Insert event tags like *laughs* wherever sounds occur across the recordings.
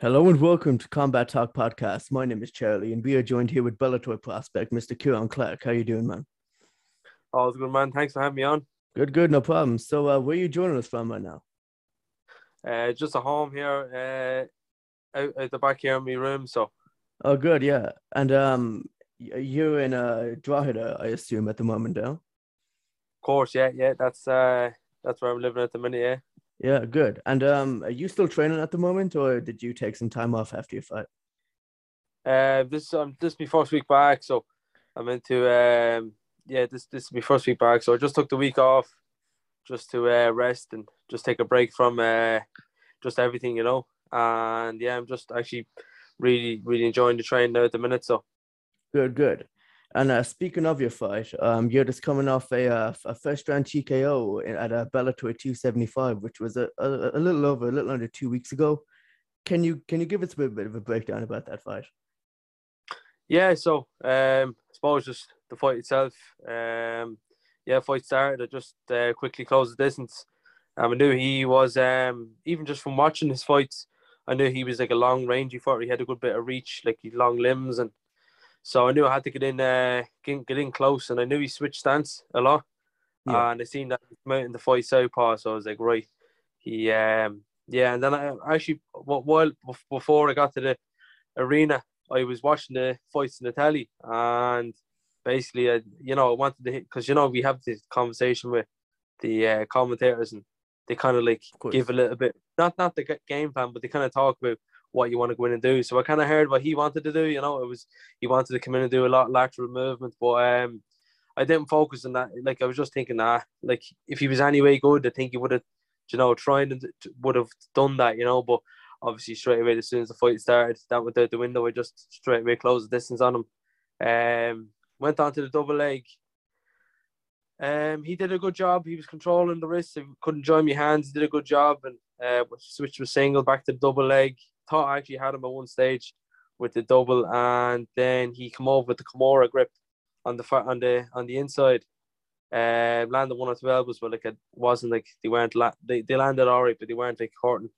Hello and welcome to Combat Talk Podcast. My name is Charlie, and we are joined here with Bellator prospect Mr. Kieran Clark. How you doing, man? All's good, man. Thanks for having me on. Good, good, no problem. So, uh, where are you joining us from right now? Uh, just at home here, uh, out at the back here in my room. So, oh, good, yeah. And um, you're in uh, Drogheda, I assume, at the moment, now. Of course, yeah, yeah. That's uh, that's where I'm living at the minute. Yeah. Yeah, good. And um, are you still training at the moment, or did you take some time off after your fight? Uh, this um, this is my first week back, so I'm into um, yeah, this this is my first week back, so I just took the week off, just to uh, rest and just take a break from uh, just everything, you know. And yeah, I'm just actually really really enjoying the training now at the minute. So good, good. And uh, speaking of your fight, um, you're just coming off a, uh, a first round TKO at a Bellator 275, which was a, a, a, little over, a little under two weeks ago. Can you can you give us a bit, of a breakdown about that fight? Yeah, so um, I suppose just the fight itself. Um, yeah, fight started. I just uh, quickly closed the distance. Um, I knew he was um, even just from watching his fights. I knew he was like a long rangy fighter. He had a good bit of reach, like long limbs and so I knew I had to get in, uh, get, get in close, and I knew he switched stance a lot. Yeah. And I seen that come out in the fight southpaw, so I was like, right, he, um, yeah. And then I actually, while before I got to the arena, I was watching the fights in the telly, and basically, I, you know, I wanted to because you know we have this conversation with the uh, commentators, and they kind of like give a little bit, not not the game plan, but they kind of talk about what you want to go in and do. So I kind of heard what he wanted to do. You know, it was he wanted to come in and do a lot of lateral movement, but um, I didn't focus on that. Like I was just thinking, ah, like if he was anyway good, I think he would have, you know, tried and would have done that. You know, but obviously straight away as soon as the fight started, that went out the window. I just straight away closed the distance on him. Um, went on to the double leg. Um, he did a good job. He was controlling the wrist. He couldn't join my hands. He did a good job and uh, switched a single back to double leg thought I actually had him at one stage with the double, and then he come over with the Kimura grip on the far, on the on the inside. Uh, landed one or two elbows, but like it wasn't like they weren't la- they, they landed all right, but they weren't like hurting.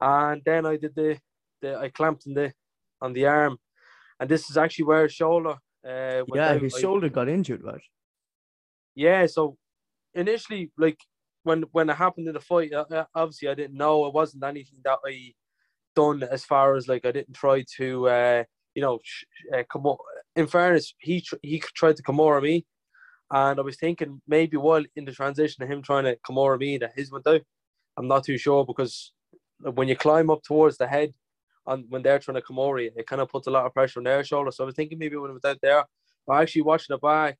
And then I did the, the I clamped in the on the arm, and this is actually where his shoulder. Uh, yeah, his shoulder got injured, right? Yeah, so initially, like when when it happened in the fight, uh, obviously I didn't know it wasn't anything that I done as far as like I didn't try to uh, you know uh, come up. In fairness, he tr- he tried to come over me, and I was thinking maybe while in the transition of him trying to come over me that his went out. I'm not too sure because when you climb up towards the head, and when they're trying to come over, you, it kind of puts a lot of pressure on their shoulder. So I was thinking maybe when it was out there, but actually watching it back,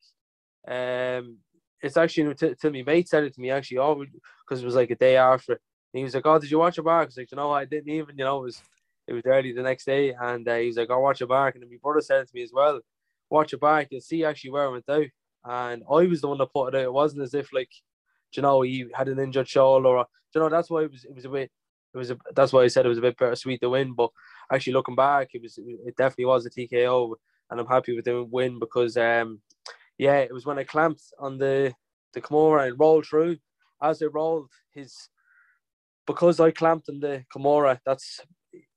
um, it's actually to, to me mate said it to me actually, oh, because it was like a day after and he was like, "Oh, did you watch your back?" I was like, "You know, I didn't even. You know, it was it was early the next day." And uh, he was like, "I oh, watch your back." And my brother said to me as well, "Watch your back. You'll see actually where it went out." And I was the one that put it out. It wasn't as if like, you know, he had an injured shoulder. Or, you know, that's why it was. It was a bit. It was. A, that's why I said it was a bit bittersweet to win. But actually, looking back, it was. It definitely was a TKO, and I'm happy with the win because, um, yeah, it was when I clamped on the the Kimura and rolled through. As I rolled, his because I clamped in the Kimura, that's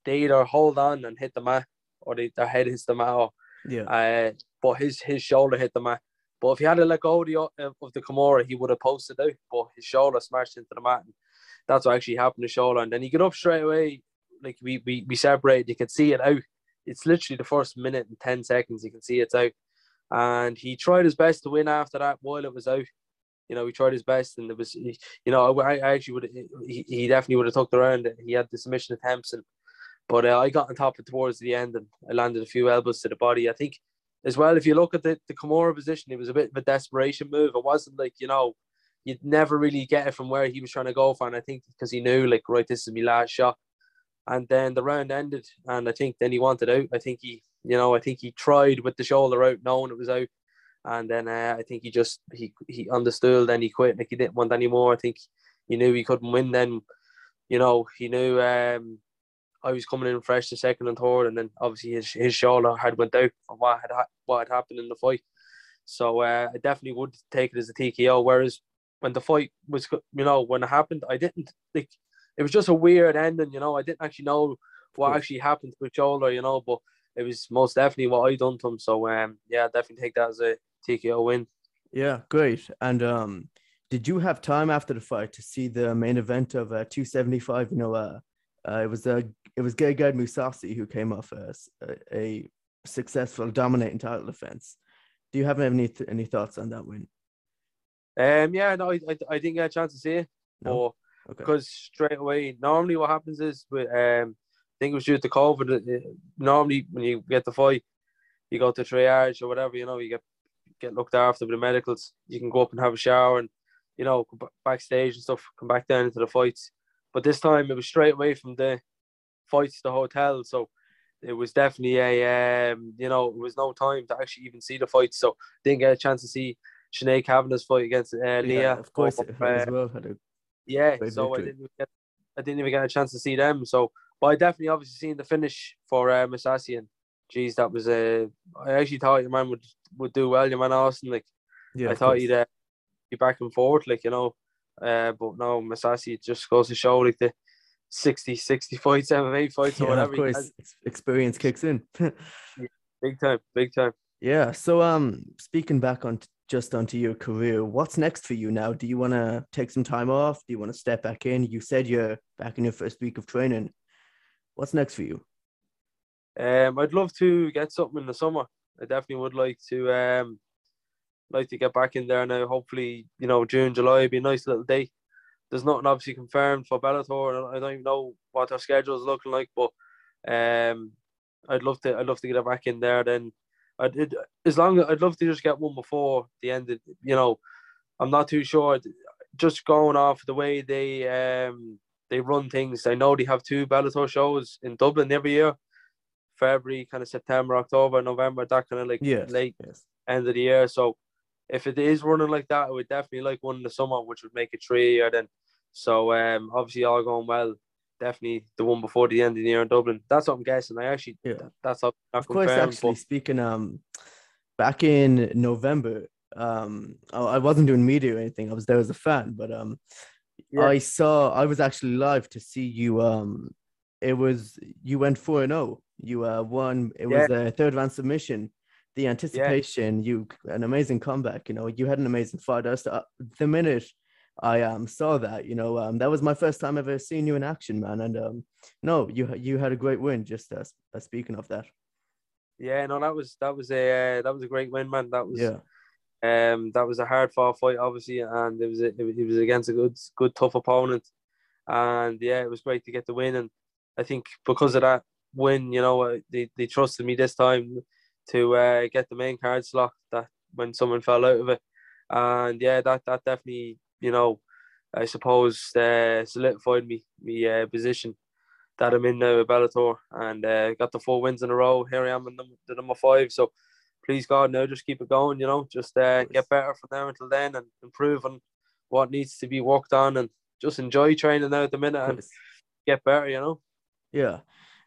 they either hold on and hit the mat or they, their head hits the mat. Or, yeah. Uh, but his his shoulder hit the mat. But if he had to let go of the, of the Kimura, he would have posted out. But his shoulder smashed into the mat. And that's what actually happened to shoulder. And then he got up straight away. Like we, we, we separated. You could see it out. It's literally the first minute and 10 seconds. You can see it's out. And he tried his best to win after that while it was out. You know, he tried his best, and it was, you know, I, I actually would, he, he definitely would have tucked around. He had the submission attempts, and but uh, I got on top of towards the end, and I landed a few elbows to the body. I think as well, if you look at the the Kimura position, it was a bit of a desperation move. It wasn't like you know, you'd never really get it from where he was trying to go for, and I think because he knew like right, this is my last shot. And then the round ended, and I think then he wanted out. I think he, you know, I think he tried with the shoulder out, knowing it was out and then uh, I think he just he he understood and he quit. Like he didn't want anymore. I think he knew he couldn't win. Then, you know, he knew um, I was coming in fresh to second and third, and then obviously his his shoulder had went out from what had what had happened in the fight. So uh, I definitely would take it as a TKO. Whereas when the fight was, you know, when it happened, I didn't like. It was just a weird ending, you know. I didn't actually know what actually happened to his shoulder, you know. But it was most definitely what I done to him. So um, yeah, definitely take that as a TKO win. Yeah, great. And um, did you have time after the fight to see the main event of uh, 275? You know, uh, uh, it was uh, it was Gegard Mousasi who came off a, a successful dominating title defense. Do you have any any thoughts on that win? Um, yeah, no, I, I, I didn't get a chance to see it, No? Okay. because straight away, normally what happens is with um, I think it was due to COVID. Normally, when you get the fight, you go to triage or whatever. You know, you get get looked after with the medicals. You can go up and have a shower and you know go backstage and stuff. Come back down into the fights. But this time it was straight away from the fights to the hotel. So it was definitely a um, you know it was no time to actually even see the fights. So didn't get a chance to see Sinead Kavanagh's fight against uh, yeah, Leah. of course, Or, uh, as well had a yeah, so I didn't even get I didn't even get a chance to see them. So, but I definitely obviously seen the finish for uh, Mousasi and geez, that was a. I actually thought your man would would do well. Your man Austin, like yeah. I thought he'd uh, be back and forth, like you know. Uh, but no, Mousasi just goes to show like the 60, 60 fights, MMA fights, or whatever. of course, experience kicks in. *laughs* Big time, big time. yeah. So, um, speaking back on just onto your career, what's next for you now? Do you want to take some time off? Do you want to step back in? You said you're back in your first week of training. What's next for you? Um, I'd love to get something in the summer. I definitely would like to um like to get back in there now. Hopefully, you know, June, July would be a nice little day. There's nothing obviously confirmed for Bellator. I don't even know what their schedule is looking like, but um, I'd love to. I'd love to get it back in there. Then, I did as long as I'd love to just get one before the end. Of, you know, I'm not too sure. Just going off the way they um they run things. I know they have two Bellator shows in Dublin every year. February, kind of September, October, November, that kind of like Yes. late Yes. end of the year. So if it is running like that, I would definitely like one in the summer, which would make it three year then. So um, obviously all going well. Definitely the one before the end of the year in Dublin. That's what I'm guessing. I actually, Yeah. that- that's not Of course, actually but speaking, um, back in November, um, I I wasn't doing media or anything. I was there as a fan, but um, Yeah. I saw I was actually live to see you. Um, it was you went four and zero. You uh won. It was a third round submission. The anticipation, you an amazing comeback. You know, you had an amazing fight. I was, uh, the minute I um saw that, you know, um, that was my first time ever seeing you in action, man. And um, no, you you had a great win. Just uh, uh, speaking of that, yeah, no, that was that was a uh, that was a great win, man. That was yeah. Um, that was a hard fought fight, obviously, and it was a, it was- it was against a good good tough opponent, and yeah, it was great to get the win. And I think because of that win, you know, uh, they they trusted me this time to uh, get the main card slot that when someone fell out of it, and yeah, that that definitely you know, I suppose uh, solidified me me uh, position that I'm in now with Bellator, and uh, got the four wins in a row. Here I am in the number five, so please God, now just keep it going. You know, just uh, get better from there until then, and improve on what needs to be worked on, and just enjoy training now at the minute and get better. You know. Yeah.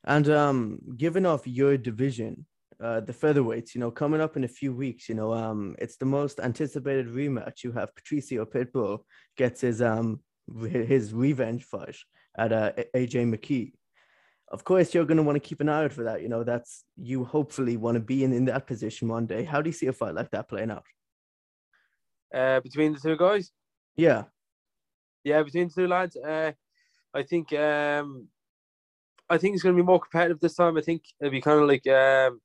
And um given off your division, uh the featherweights, you know, coming up in a few weeks, you know, um it's the most anticipated rematch. You have Patricio Pitbull gets his um his revenge fight at uh, AJ McKee. Of course, you're going to want to keep an eye out for that. You know, that's you hopefully want to be in, in that position one day. How do you see a fight like that playing out? Uh, between the two guys, Yeah. yeah, between the two lads, uh, I think um, I think it's going to be more competitive this time. I think it'll be kind of like um,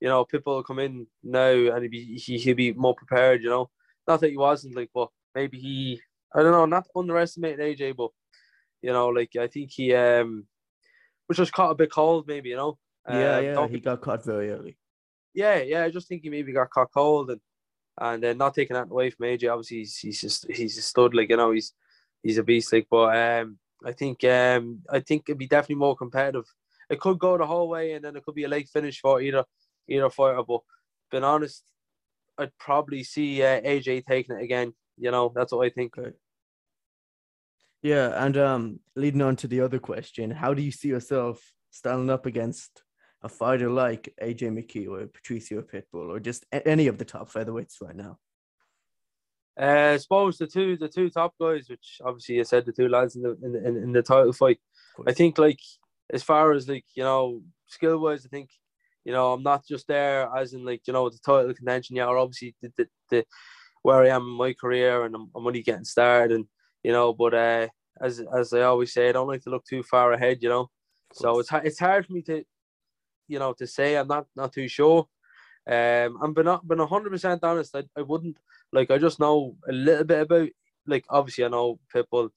you know, people will come in now and he'll be he, he'll be more prepared. You know, not that he wasn't like, but maybe he I don't know, not underestimating AJ, but you know, like I think he um, which was just caught a bit cold, maybe you know. Yeah, Um, yeah. He got caught very early. yeah, yeah. I just think he maybe got caught cold and and uh, not taking that away from AJ. Obviously, he's he's just he's a stud. Like you know, he's he's a beast. Like, but um, I think um, I think it'd be definitely more competitive. It could go the whole way, and then it could be a late finish for either either fighter. But being honest, I'd probably see uh, AJ taking it again. You know, that's what I think. Okay. Yeah, and um, leading on to the other question, how do you see yourself standing up against a fighter like AJ McKee or Patricio Pitbull or just any of the top featherweights right now? Uh, I suppose the two the two top guys, which obviously I said the two lads in the in the, in, the title fight. I think like as far as like you know skill wise, I think you know I'm not just there as in like you know the title contention. Yeah, or obviously the, the, the where I am in my career and I'm, I'm only getting started, and you know, but uh, as as I always say, I don't like to look too far ahead. You know, so it's it's hard for me to you know to say I'm not not too sure. Um, I'm been not been hundred percent honest. I, I wouldn't like. I just know a little bit about like. Obviously, I know Pitbull.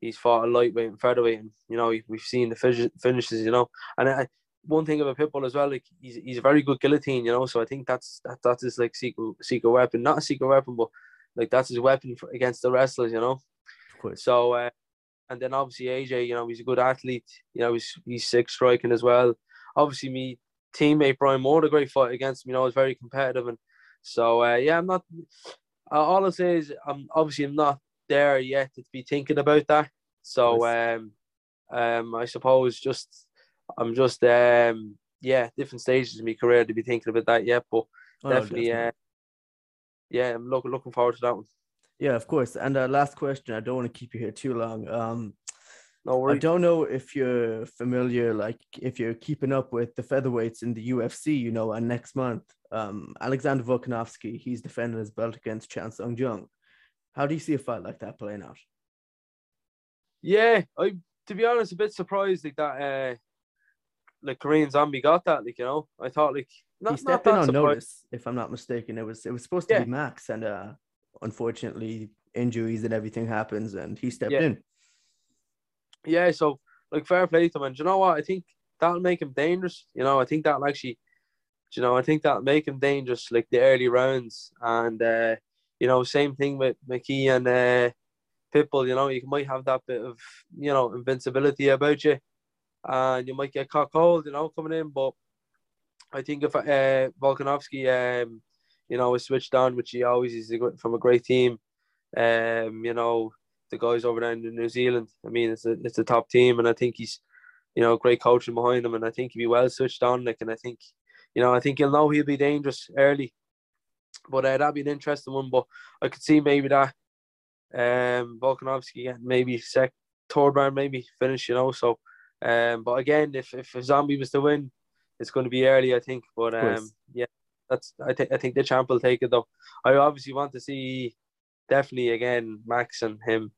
He's fought a lightweight and featherweight, and you know we've seen the finishes. You know, and I, one thing about Pitbull as well, like he's he's a very good guillotine. You know, so I think that's that that's his like secret secret weapon, not a secret weapon, but like that's his weapon for, against the wrestlers. You know, so uh, and then obviously AJ, you know, he's a good athlete. You know, he's he's six striking as well. Obviously, me teammate Brian Moore, the great fight against me, you know, was very competitive. And so, uh, yeah, I'm not, all I say is I'm obviously I'm not there yet to be thinking about that. So, um, um, I suppose just, I'm just, um, yeah, different stages in my career to be thinking about that yet. But oh, definitely, definitely. Uh, yeah, I'm looking looking forward to that one. Yeah, of course. And uh, last question, I don't want to keep you here too long. Um, no worries. I don't know if you're familiar, like if you're keeping up with the featherweights in the UFC, you know, and next month, um, Alexander Volkanovski, he's defending his belt against Chan Sung Jung. How do you see a fight like that playing out? Yeah, I to be honest, a bit surprised like that. Uh, like Korean Zombie got that. Like you know, I thought like not, he stepped in on surprised. notice, if I'm not mistaken. It was it was supposed to yeah. be Max, and uh, unfortunately, injuries and everything happens, and he stepped yeah. in yeah, so like fair play to him. And you know what? I think that'll make him dangerous. You know, I think that'll actually, you know, I think that'll make him dangerous, like the early rounds. And uh, you know, same thing with McKee and uh, Pitbull. You know, you might have that bit of you know invincibility about you, and you might get caught cold. You know, coming in. But I think if uh, Volkanovski, um, you know, is switched on, which he always is from a great team. Um, you know, the guys over there in New Zealand. I mean, it's a it's a top team, and I think he's, you know, great coaching behind him, and I think he'll be well switched on. Like, and I think, you know, I think he'll know he'll be dangerous early. But uh, that'd be an interesting one. But I could see maybe that um Volkanovski getting maybe sec third round maybe finish, you know. So um but again if if Zombie was to win, it's gonna be early, I think. But um yeah, that's I think I think the champ will take it though. I obviously want to see definitely again Max and him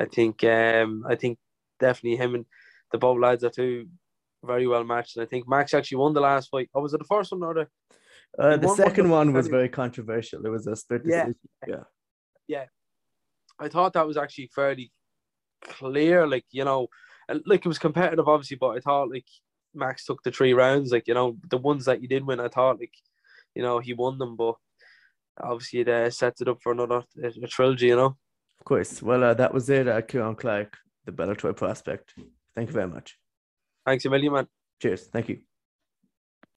I think um, I think definitely him and the both lads are two very well matched. And I think Max actually won the last fight. Oh, was it the first one or the? Uh, the second one, one was very controversial. It was a split decision. Yeah. yeah, yeah. I thought that was actually fairly clear. Like you know, like it was competitive, obviously, but I thought like Max took the three rounds. Like you know, the ones that he did win, I thought like you know he won them, but obviously it uh, sets it up for another a trilogy. You know. Of course. Well, uh, that was it, uh, Kieran Clark, the Bellator prospect. Thank you very much. Thanks a million, man. Cheers. Thank you.